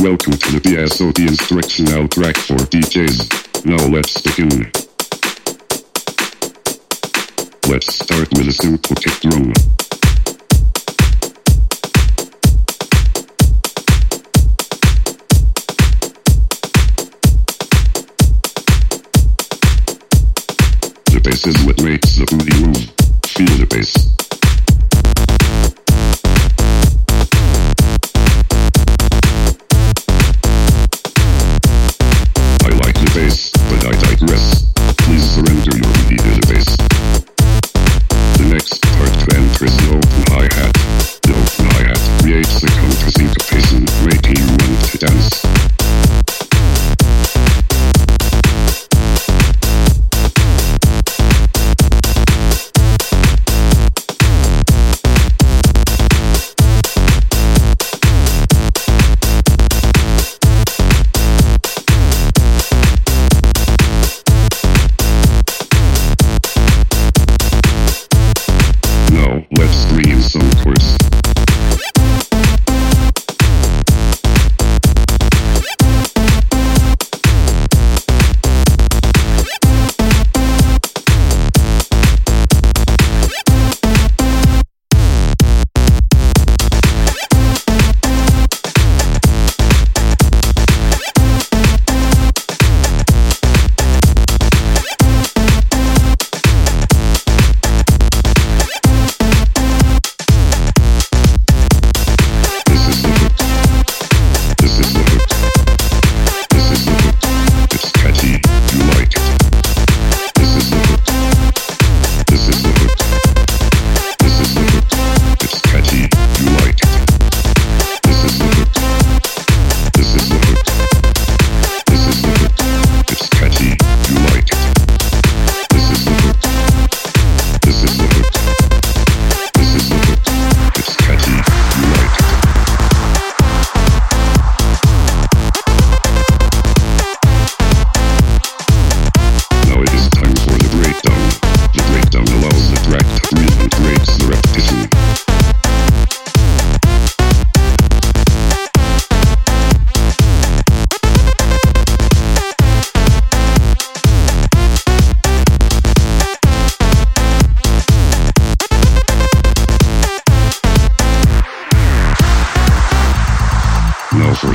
Welcome to the BSOD instructional track for DJs. Now let's begin. Let's start with a simple kick drum. The bass is what makes the booty move. Feel the bass.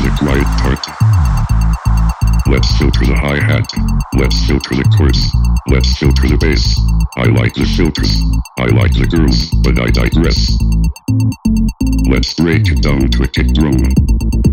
the part. Let's filter the hi-hat. Let's filter the chorus. Let's filter the bass. I like the filters. I like the girls, but I digress. Let's break it down to a kick drum.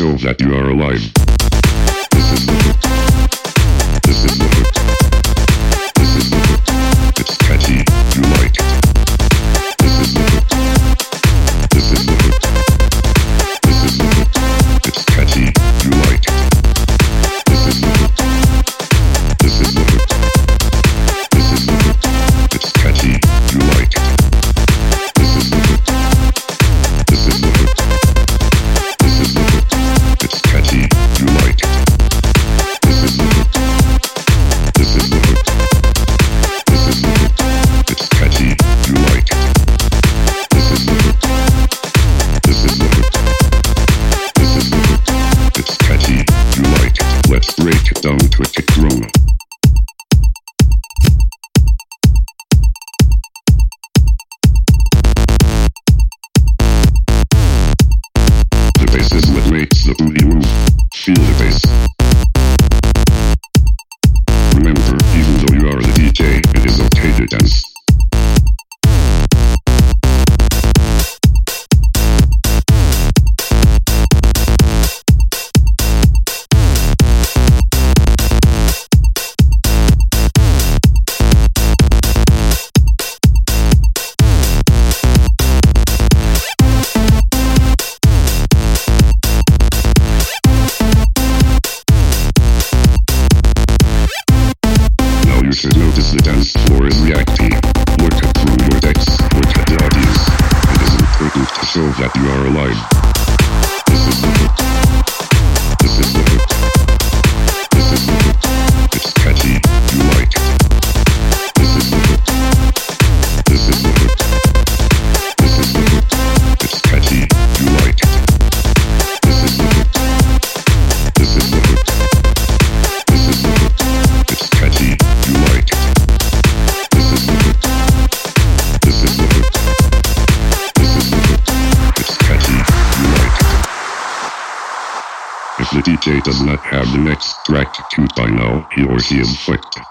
show that you are alive. break down to a techno. that you are alive. does not have an to 2.0, he or she inflict.